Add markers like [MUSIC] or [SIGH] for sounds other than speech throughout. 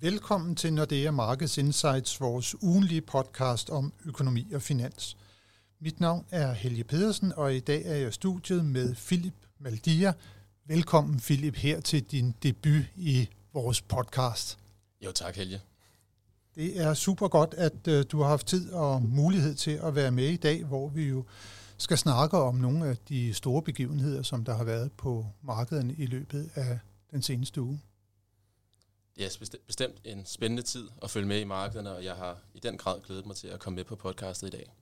Velkommen til Nordea Markets Insights, vores ugenlige podcast om økonomi og finans. Mit navn er Helge Pedersen, og i dag er jeg studiet med Philip Maldia. Velkommen Philip her til din debut i vores podcast. Jo tak Helge. Det er super godt, at uh, du har haft tid og mulighed til at være med i dag, hvor vi jo skal snakke om nogle af de store begivenheder, som der har været på markederne i løbet af den seneste uge. Det er bestemt en spændende tid at følge med i markederne, og jeg har i den grad glædet mig til at komme med på podcastet i dag.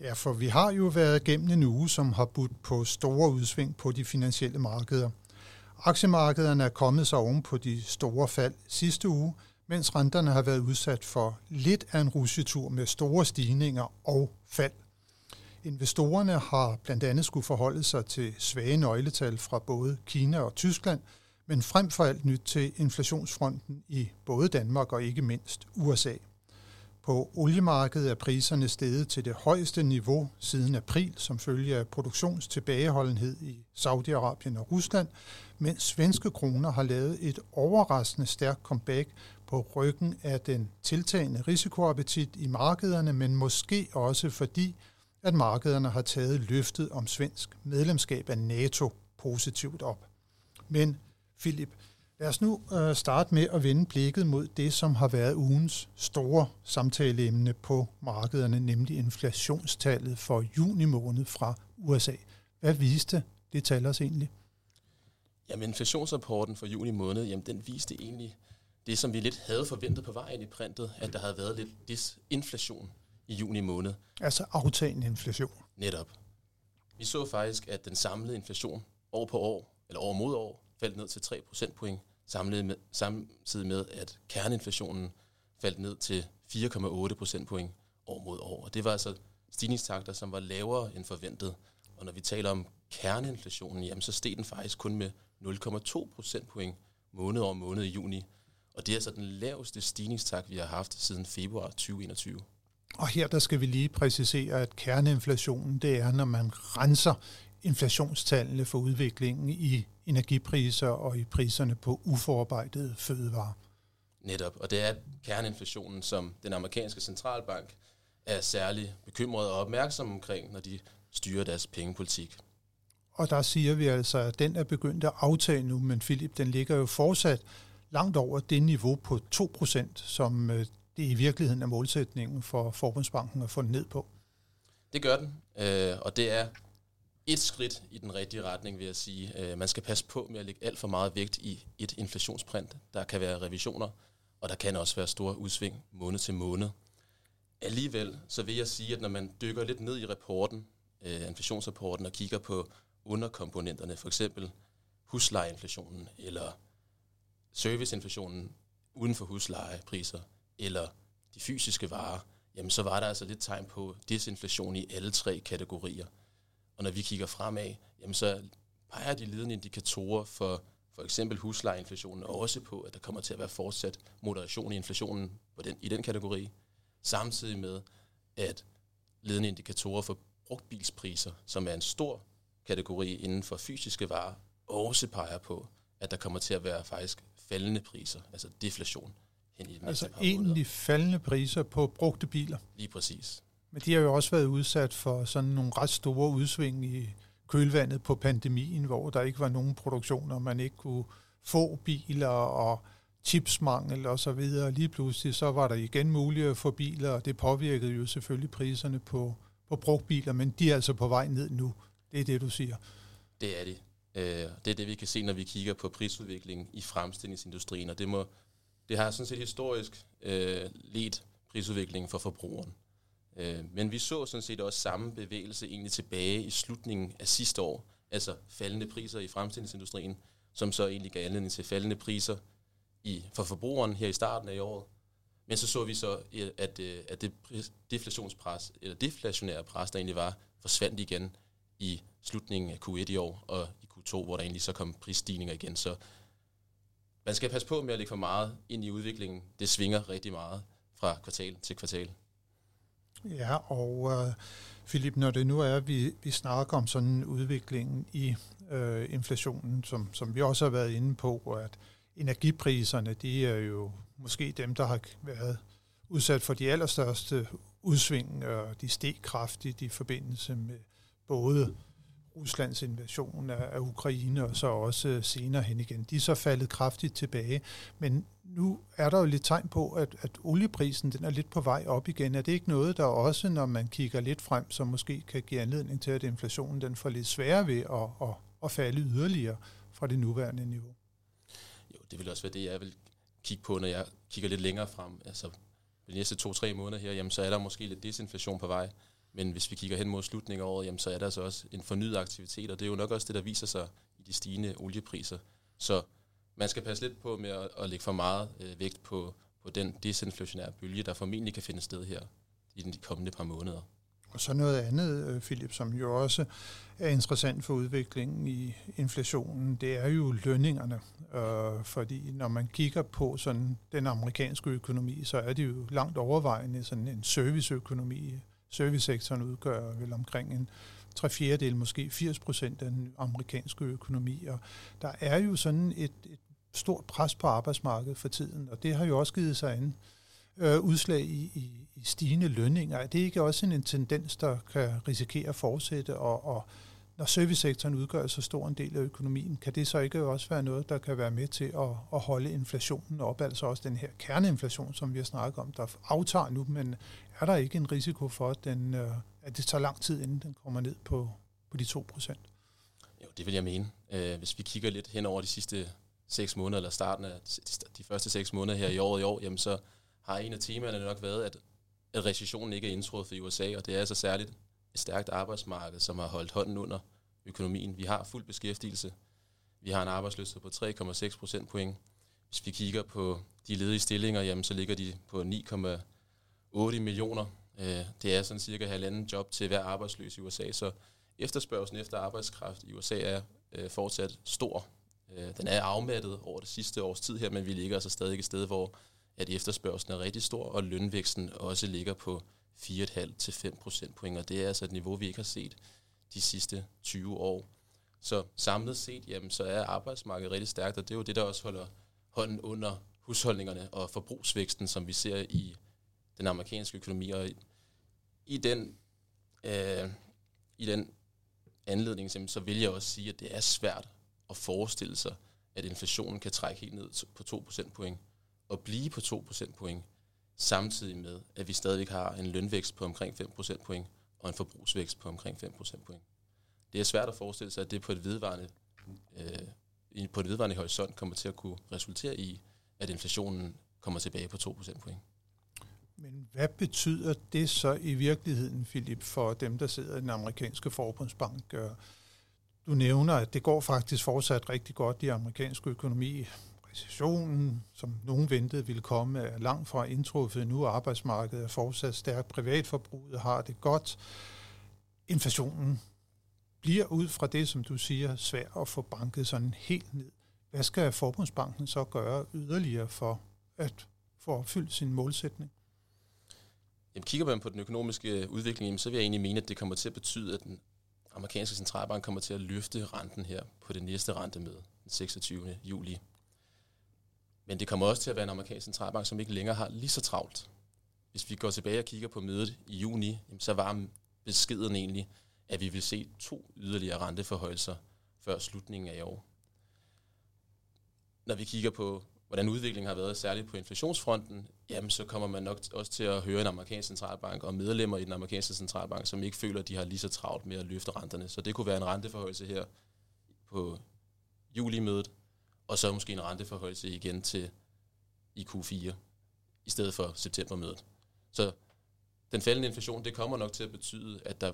Ja, for vi har jo været gennem en uge, som har budt på store udsving på de finansielle markeder. Aktiemarkederne er kommet sig oven på de store fald sidste uge, mens renterne har været udsat for lidt af en russetur med store stigninger og fald. Investorerne har blandt andet skulle forholde sig til svage nøgletal fra både Kina og Tyskland, men frem for alt nyt til inflationsfronten i både Danmark og ikke mindst USA. På oliemarkedet er priserne steget til det højeste niveau siden april, som følge af produktionstilbageholdenhed i Saudi-Arabien og Rusland, mens svenske kroner har lavet et overraskende stærkt comeback på ryggen af den tiltagende risikoappetit i markederne, men måske også fordi, at markederne har taget løftet om svensk medlemskab af NATO positivt op. Men Philip, lad os nu øh, starte med at vende blikket mod det, som har været ugens store samtaleemne på markederne, nemlig inflationstallet for juni måned fra USA. Hvad viste det tal os egentlig? Jamen inflationsrapporten for juni måned, jamen den viste egentlig det, som vi lidt havde forventet på vejen i printet, at der havde været lidt disinflation i juni måned. Altså aftagende inflation. Netop. Vi så faktisk, at den samlede inflation år på år, eller år mod år, faldt ned til 3 procentpoint, samtidig med, samtidig med, at kerneinflationen faldt ned til 4,8 procentpoint år mod år. Og det var altså stigningstakter, som var lavere end forventet. Og når vi taler om kerneinflationen, jamen så steg den faktisk kun med 0,2 procentpoint måned over måned i juni. Og det er altså den laveste stigningstakt, vi har haft siden februar 2021. Og her der skal vi lige præcisere, at kerneinflationen, det er, når man renser inflationstallene for udviklingen i energipriser og i priserne på uforarbejdede fødevarer. Netop, og det er kerneinflationen, som den amerikanske centralbank er særlig bekymret og opmærksom omkring, når de styrer deres pengepolitik. Og der siger vi altså, at den er begyndt at aftage nu, men Philip, den ligger jo fortsat langt over det niveau på 2%, som øh, det i virkeligheden er målsætningen for Forbundsbanken at få ned på. Det gør den, øh, og det er et skridt i den rigtige retning, vil jeg sige. Øh, man skal passe på med at lægge alt for meget vægt i et inflationsprint. Der kan være revisioner, og der kan også være store udsving måned til måned. Alligevel så vil jeg sige, at når man dykker lidt ned i rapporten, øh, inflationsrapporten, og kigger på underkomponenterne, for eksempel huslejeinflationen, eller serviceinflationen uden for huslejepriser, eller de fysiske varer, jamen så var der altså lidt tegn på disinflation i alle tre kategorier – og når vi kigger fremad, jamen så peger de ledende indikatorer for for eksempel huslejeinflationen også på, at der kommer til at være fortsat moderation i inflationen på den, i den kategori, samtidig med, at ledende indikatorer for brugtbilspriser, som er en stor kategori inden for fysiske varer, også peger på, at der kommer til at være faktisk faldende priser, altså deflation. Hen i altså egentlig faldende priser på brugte biler? Lige præcis. Men de har jo også været udsat for sådan nogle ret store udsving i kølvandet på pandemien, hvor der ikke var nogen produktioner, man ikke kunne få biler og chipsmangel og så videre. Lige pludselig så var der igen muligt at få biler, og det påvirkede jo selvfølgelig priserne på, på brugtbiler, men de er altså på vej ned nu. Det er det, du siger. Det er det. Øh, det er det, vi kan se, når vi kigger på prisudviklingen i fremstillingsindustrien, og det, må, det har sådan set historisk øh, let prisudviklingen for forbrugeren. Øh, men vi så sådan set også samme bevægelse egentlig tilbage i slutningen af sidste år, altså faldende priser i fremstillingsindustrien, som så egentlig gav anledning til faldende priser i, for forbrugeren her i starten af i året. Men så så vi så, øh, at, øh, at det deflationspres, eller deflationære pres, der egentlig var, forsvandt igen i slutningen af Q1 i år, og i Q2, hvor der egentlig så kom prisstigninger igen. Så man skal passe på med at lægge for meget ind i udviklingen. Det svinger rigtig meget fra kvartal til kvartal. Ja, og øh, Philip, når det nu er, at vi, vi snakker om sådan en i øh, inflationen, som, som vi også har været inde på, at energipriserne, de er jo måske dem, der har været udsat for de allerstørste udsving, og de steg kraftigt i forbindelse med både Ruslands invasion af, Ukraine, og så også øh, senere hen igen. De er så faldet kraftigt tilbage, men nu er der jo lidt tegn på, at, at olieprisen den er lidt på vej op igen. Er det ikke noget, der også, når man kigger lidt frem, som måske kan give anledning til, at inflationen den får lidt sværere ved at, at, at falde yderligere fra det nuværende niveau? Jo, det vil også være det, jeg vil kigge på, når jeg kigger lidt længere frem. Altså, de næste to-tre måneder her, jamen, så er der måske lidt desinflation på vej. Men hvis vi kigger hen mod slutningen af året, jamen, så er der altså også en fornyet aktivitet, og det er jo nok også det, der viser sig i de stigende oliepriser. Så man skal passe lidt på med at, at lægge for meget øh, vægt på, på den desinflationære bølge, der formentlig kan finde sted her i de kommende par måneder. Og så noget andet, øh, Philip, som jo også er interessant for udviklingen i inflationen, det er jo lønningerne. Øh, fordi når man kigger på sådan den amerikanske økonomi, så er det jo langt overvejende sådan en serviceøkonomi. Servicesektoren udgør vel omkring en tre fjerdedel, måske 80 procent af den amerikanske økonomi. Og der er jo sådan et, et stort pres på arbejdsmarkedet for tiden, og det har jo også givet sig en øh, udslag i, i, i stigende lønninger. Er det ikke også en, en tendens, der kan risikere at fortsætte, og, og når servicesektoren udgør så stor en del af økonomien, kan det så ikke også være noget, der kan være med til at, at holde inflationen op, altså også den her kerneinflation, som vi har snakket om, der aftager nu, men er der ikke en risiko for, at, den, øh, at det tager lang tid, inden den kommer ned på, på de 2 procent? Jo, det vil jeg mene. Øh, hvis vi kigger lidt hen over de sidste 6 måneder, eller starten af de første 6 måneder her i året i år, jamen så har en af temaerne nok været, at, at recessionen ikke er indtrådt for USA, og det er altså særligt et stærkt arbejdsmarked, som har holdt hånden under økonomien. Vi har fuld beskæftigelse. Vi har en arbejdsløshed på 3,6 procentpoint. Hvis vi kigger på de ledige stillinger, jamen, så ligger de på 9,8 millioner. Øh, det er sådan cirka halvanden job til hver arbejdsløs i USA, så efterspørgselen efter arbejdskraft i USA er øh, fortsat stor. Øh, den er afmattet over det sidste års tid her, men vi ligger altså stadig et sted, hvor at efterspørgselen er rigtig stor, og lønvæksten også ligger på 4,5 til 5 procentpoint, og det er altså et niveau, vi ikke har set de sidste 20 år. Så samlet set, jamen, så er arbejdsmarkedet rigtig stærkt, og det er jo det, der også holder hånden under husholdningerne og forbrugsvæksten, som vi ser i den amerikanske økonomi. Og i den, øh, i den anledning, så vil jeg også sige, at det er svært at forestille sig, at inflationen kan trække helt ned på 2 procentpoint og blive på 2 procentpoint, samtidig med, at vi stadigvæk har en lønvækst på omkring 5 procentpoint og en forbrugsvækst på omkring 5 procentpoint. Det er svært at forestille sig, at det på et vedvarende, øh, på et vedvarende horisont kommer til at kunne resultere i, at inflationen kommer tilbage på 2 procentpoint. Men hvad betyder det så i virkeligheden, Philip, for dem, der sidder i den amerikanske forbundsbank? Øh, du nævner, at det går faktisk fortsat rigtig godt i amerikansk økonomi recessionen, som nogen ventede ville komme, er langt fra indtruffet nu. Arbejdsmarkedet er fortsat stærkt. Privatforbruget har det godt. Inflationen bliver ud fra det, som du siger, svært at få banket sådan helt ned. Hvad skal Forbundsbanken så gøre yderligere for at få opfyldt sin målsætning? Jamen, kigger man på den økonomiske udvikling, så vil jeg egentlig mene, at det kommer til at betyde, at den amerikanske centralbank kommer til at løfte renten her på det næste rentemøde den 26. juli men det kommer også til at være en amerikansk centralbank, som ikke længere har lige så travlt. Hvis vi går tilbage og kigger på mødet i juni, så var beskeden egentlig, at vi vil se to yderligere renteforhøjelser før slutningen af i år. Når vi kigger på, hvordan udviklingen har været, særligt på inflationsfronten, jamen så kommer man nok også til at høre en amerikansk centralbank og medlemmer i den amerikanske centralbank, som ikke føler, at de har lige så travlt med at løfte renterne. Så det kunne være en renteforhøjelse her på julimødet, og så måske en renteforhøjelse igen til i Q4, i stedet for septembermødet. Så den faldende inflation, det kommer nok til at betyde, at, der,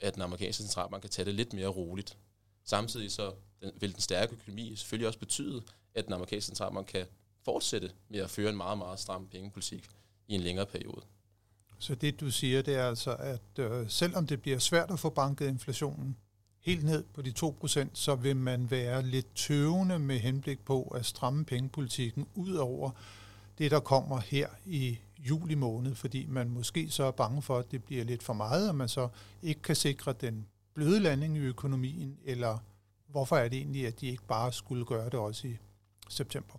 at den amerikanske centralbank kan tage det lidt mere roligt. Samtidig så den, vil den stærke økonomi selvfølgelig også betyde, at den amerikanske centralbank kan fortsætte med at føre en meget, meget stram pengepolitik i en længere periode. Så det du siger, det er altså, at øh, selvom det bliver svært at få banket inflationen, helt ned på de 2%, så vil man være lidt tøvende med henblik på at stramme pengepolitikken ud over det, der kommer her i juli måned, fordi man måske så er bange for, at det bliver lidt for meget, og man så ikke kan sikre den bløde landing i økonomien, eller hvorfor er det egentlig, at de ikke bare skulle gøre det også i september?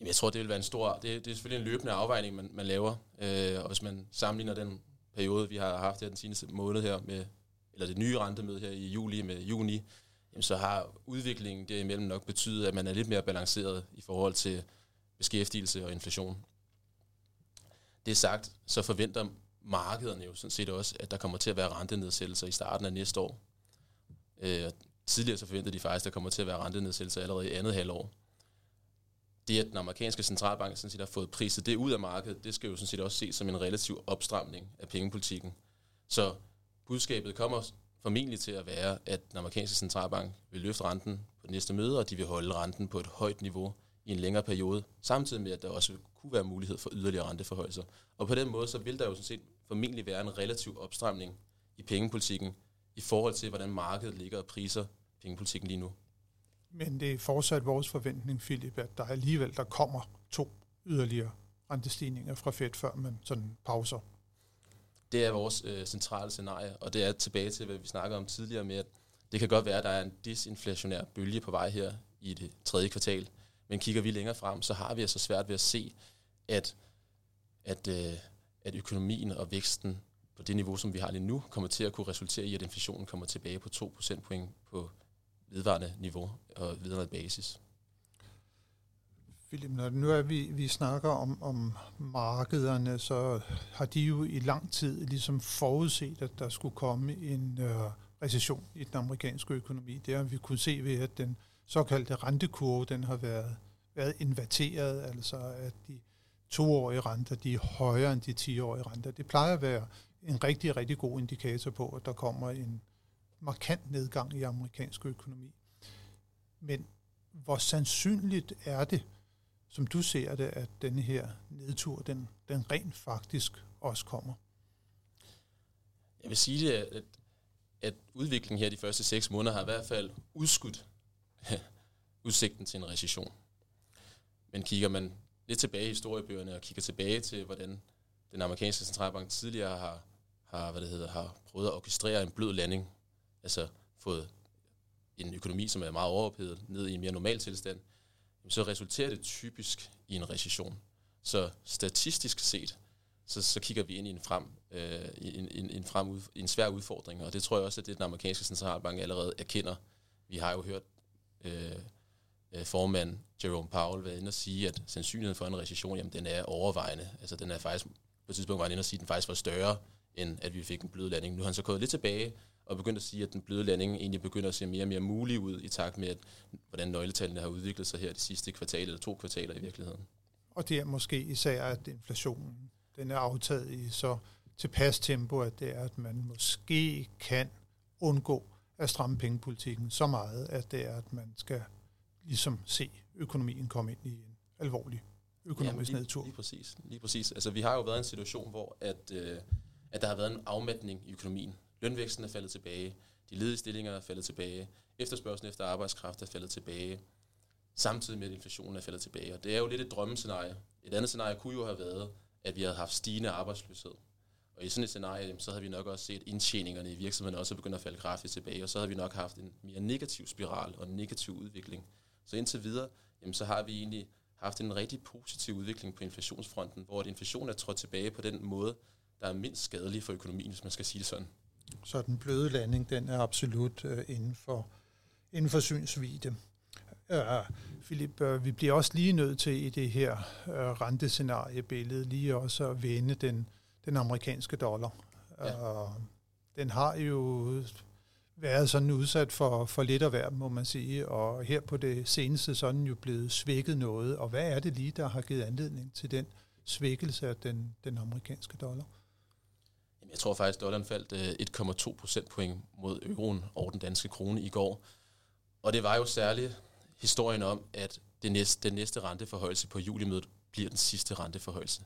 Jamen, jeg tror, det vil være en stor... Det, det er selvfølgelig en løbende afvejning, man, man laver. Øh, og hvis man sammenligner den periode, vi har haft her den seneste måned her, med, eller det nye rentemøde her i juli med juni, jamen, så har udviklingen derimellem nok betydet, at man er lidt mere balanceret i forhold til beskæftigelse og inflation. Det sagt, så forventer markederne jo sådan set også, at der kommer til at være rentenedsættelser i starten af næste år. Øh, tidligere så forventede de faktisk, at der kommer til at være rentenedsættelser allerede i andet halvår. Det, at den amerikanske centralbank sådan set har fået priset det ud af markedet, det skal jo sådan set også ses som en relativ opstramning af pengepolitikken. Så budskabet kommer formentlig til at være, at den amerikanske centralbank vil løfte renten på det næste møde, og de vil holde renten på et højt niveau i en længere periode, samtidig med, at der også kunne være mulighed for yderligere renteforhøjelser. Og på den måde, så vil der jo sådan set formentlig være en relativ opstramning i pengepolitikken i forhold til, hvordan markedet ligger og priser pengepolitikken lige nu. Men det er fortsat vores forventning, Philip, at der alligevel der kommer to yderligere rentestigninger fra Fed, før man sådan pauser. Det er vores øh, centrale scenarie, og det er tilbage til, hvad vi snakkede om tidligere med, at det kan godt være, at der er en disinflationær bølge på vej her i det tredje kvartal, men kigger vi længere frem, så har vi altså svært ved at se, at, at, øh, at økonomien og væksten på det niveau, som vi har lige nu, kommer til at kunne resultere i, at inflationen kommer tilbage på 2 procentpoint på vedvarende niveau og vedvarende basis. Philip, når nu er vi, vi snakker om, om markederne, så har de jo i lang tid ligesom forudset, at der skulle komme en øh, recession i den amerikanske økonomi. Det har vi kunne se ved, at den såkaldte rentekurve, den har været, været inverteret, altså at de toårige renter, de er højere end de 10-årige renter. Det plejer at være en rigtig, rigtig god indikator på, at der kommer en markant nedgang i amerikansk økonomi. Men hvor sandsynligt er det, som du ser det, at denne her nedtur, den, den rent faktisk også kommer? Jeg vil sige det, at, at udviklingen her de første seks måneder har i hvert fald udskudt [LAUGHS] udsigten til en recession. Men kigger man lidt tilbage i historiebøgerne og kigger tilbage til, hvordan den amerikanske centralbank tidligere har, har, hvad det hedder, har prøvet at orkestrere en blød landing, altså fået en økonomi, som er meget overophedet, ned i en mere normal tilstand, så resulterer det typisk i en recession. Så statistisk set, så, så kigger vi ind i en, frem, øh, en, en, en, frem ud, en svær udfordring, og det tror jeg også, at det den amerikanske centralbank allerede erkender. Vi har jo hørt øh, øh formand Jerome Powell være inde og sige, at sandsynligheden for en recession, jamen den er overvejende. Altså den er faktisk, på et tidspunkt var han inde og sige, at den faktisk var større, end at vi fik en blød landing. Nu har han så gået lidt tilbage og begyndt at sige, at den bløde landing egentlig begynder at se mere og mere mulig ud i takt med, at, hvordan nøgletallene har udviklet sig her de sidste kvartal eller to kvartaler i virkeligheden. Og det er måske især, at inflationen den er aftaget i så tilpas tempo, at det er, at man måske kan undgå at stramme pengepolitikken så meget, at det er, at man skal ligesom se økonomien komme ind i en alvorlig økonomisk Jamen, lige, nedtur. Lige præcis, lige præcis. Altså, vi har jo været i en situation, hvor at, øh, at der har været en afmatning i økonomien. Lønvæksten er faldet tilbage, de ledige stillinger er faldet tilbage, efterspørgselen efter arbejdskraft er faldet tilbage, samtidig med, at inflationen er faldet tilbage. Og det er jo lidt et drømmescenarie. Et andet scenarie kunne jo have været, at vi havde haft stigende arbejdsløshed. Og i sådan et scenarie, så havde vi nok også set indtjeningerne i virksomheden også begynde at falde kraftigt tilbage, og så havde vi nok haft en mere negativ spiral og en negativ udvikling. Så indtil videre, jamen, så har vi egentlig haft en rigtig positiv udvikling på inflationsfronten, hvor inflationen er trådt tilbage på den måde, der er mindst skadelig for økonomien, hvis man skal sige det sådan. Så den bløde landing, den er absolut uh, inden, for, inden for synsvide. Uh, Philip, uh, vi bliver også lige nødt til i det her uh, rentescenariebillede lige også at vende den, den amerikanske dollar. Ja. Uh, den har jo været sådan udsat for, for lidt af hver, må man sige, og her på det seneste så den jo blevet svækket noget. Og hvad er det lige, der har givet anledning til den svækkelse af den, den amerikanske dollar? Jeg tror faktisk, dollaren faldt øh, 1,2 procentpoint mod euroen over den danske krone i går. Og det var jo særligt historien om, at det næste, den næste renteforhøjelse på julimødet bliver den sidste renteforhøjelse.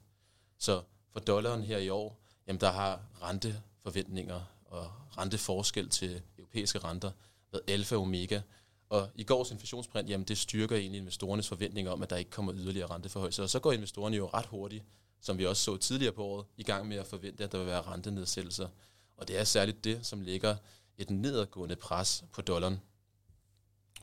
Så for dollaren her i år, jamen der har renteforventninger og renteforskel til europæiske renter været alfa og omega. Og i gårs inflationsprint, jamen det styrker egentlig investorernes forventninger om, at der ikke kommer yderligere renteforhøjelser. Og så går investorerne jo ret hurtigt, som vi også så tidligere på året, i gang med at forvente, at der vil være rentenedsættelser. Og det er særligt det, som ligger et nedadgående pres på dollaren.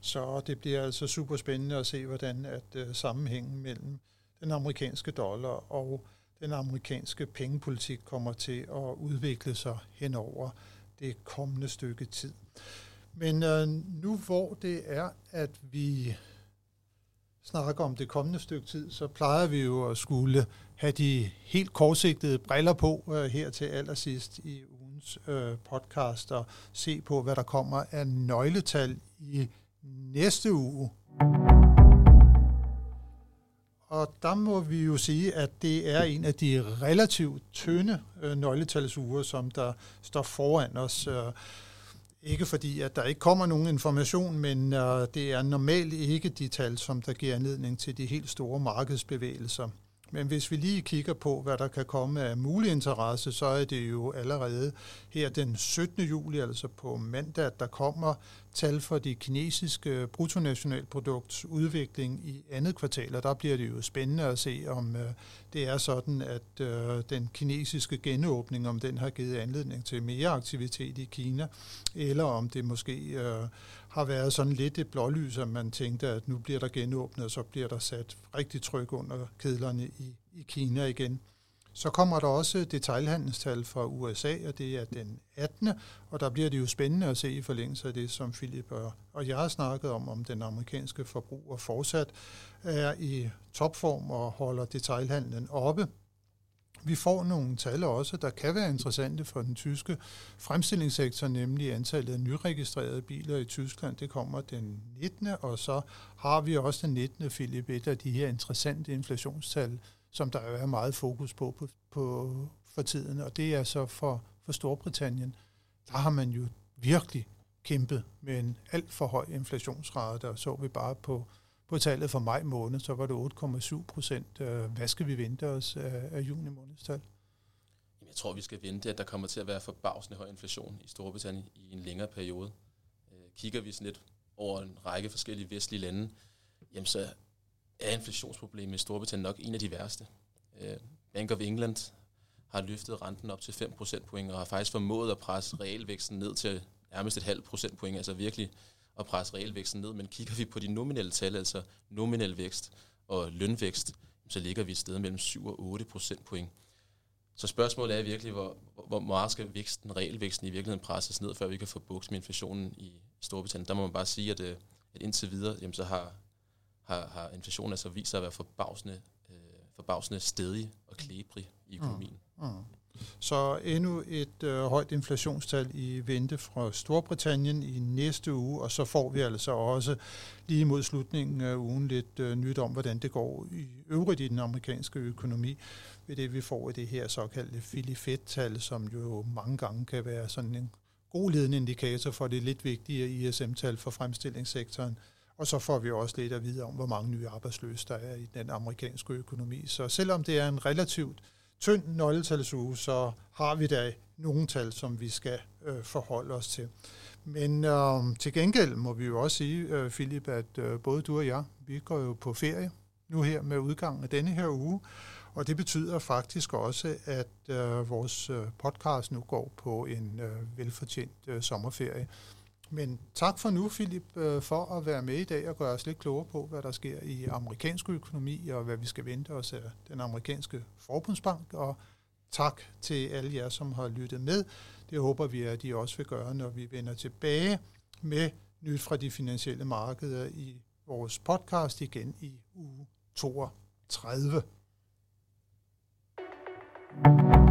Så det bliver altså super spændende at se, hvordan at øh, sammenhængen mellem den amerikanske dollar og den amerikanske pengepolitik kommer til at udvikle sig henover det kommende stykke tid. Men øh, nu hvor det er, at vi snakker om det kommende stykke tid, så plejer vi jo at skulle have de helt kortsigtede briller på øh, her til allersidst i ugens øh, podcast og se på, hvad der kommer af nøgletal i næste uge. Og der må vi jo sige, at det er en af de relativt tynde øh, nøgletalsuger, som der står foran os. Øh, ikke fordi, at der ikke kommer nogen information, men øh, det er normalt ikke de tal, som der giver anledning til de helt store markedsbevægelser. Men hvis vi lige kigger på, hvad der kan komme af mulig interesse, så er det jo allerede her den 17. juli, altså på mandag, der kommer tal for de kinesiske bruttonationalprodukts udvikling i andet kvartal, og der bliver det jo spændende at se, om øh, det er sådan, at øh, den kinesiske genåbning, om den har givet anledning til mere aktivitet i Kina, eller om det måske øh, har været sådan lidt et blålys, at man tænkte, at nu bliver der genåbnet, og så bliver der sat rigtig tryk under kedlerne i, i Kina igen. Så kommer der også detaljhandelstal fra USA, og det er den 18. Og der bliver det jo spændende at se i forlængelse af det, som Philip og jeg har snakket om, om den amerikanske forbruger fortsat er i topform og holder detaljhandlen oppe. Vi får nogle tal også, der kan være interessante for den tyske fremstillingssektor, nemlig antallet af nyregistrerede biler i Tyskland. Det kommer den 19. Og så har vi også den 19. Philip, et af de her interessante inflationstal, som der er meget fokus på, på, på for tiden. Og det er så for, for Storbritannien. Der har man jo virkelig kæmpet med en alt for høj inflationsrate, og så vi bare på på tallet for maj måned, så var det 8,7 procent. Øh, hvad skal vi vente os af, af juni månedstal? Jeg tror, vi skal vente, at der kommer til at være forbavsende høj inflation i Storbritannien i en længere periode. Øh, kigger vi sådan lidt over en række forskellige vestlige lande, jamen så er inflationsproblemet i Storbritannien nok en af de værste. Øh, Bank of England har løftet renten op til 5 procentpoint og har faktisk formået at presse realvæksten ned til nærmest et halvt procentpoint, altså virkelig at presse realvæksten ned, men kigger vi på de nominelle tal, altså nominel vækst og lønvækst, så ligger vi et sted mellem 7 og 8 procentpoint. Så spørgsmålet er virkelig, hvor, hvor meget skal væksten, realvæksten i virkeligheden presses ned, før vi kan få buks med inflationen i Storbritannien. Der må man bare sige, at, øh, at indtil videre, jamen, så har, har, har inflationen altså vist sig at være forbavsende, øh, forbavsende stedig og klæbrig i økonomien. Mm. Mm. Så endnu et øh, højt inflationstal i vente fra Storbritannien i næste uge, og så får vi altså også lige mod slutningen af ugen lidt øh, nyt om, hvordan det går i øvrigt i den amerikanske økonomi, ved det vi får i det her såkaldte Philly Fed-tal, som jo mange gange kan være sådan en god ledende indikator for det lidt vigtige ISM-tal for fremstillingssektoren. Og så får vi også lidt at vide om, hvor mange nye arbejdsløse der er i den amerikanske økonomi. Så selvom det er en relativt tynd nøgletalsuge, så har vi da nogle tal, som vi skal øh, forholde os til. Men øh, til gengæld må vi jo også sige, øh, Philip, at øh, både du og jeg, vi går jo på ferie nu her med udgangen af denne her uge, og det betyder faktisk også, at øh, vores øh, podcast nu går på en øh, velfortjent øh, sommerferie. Men tak for nu, Philip, øh, for at være med i dag og gøre os lidt klogere på, hvad der sker i amerikansk økonomi, og hvad vi skal vente os af den amerikanske forbundsbank. Og tak til alle jer, som har lyttet med. Det håber vi, at I også vil gøre, når vi vender tilbage med nyt fra de finansielle markeder i vores podcast igen i uge 32. thank you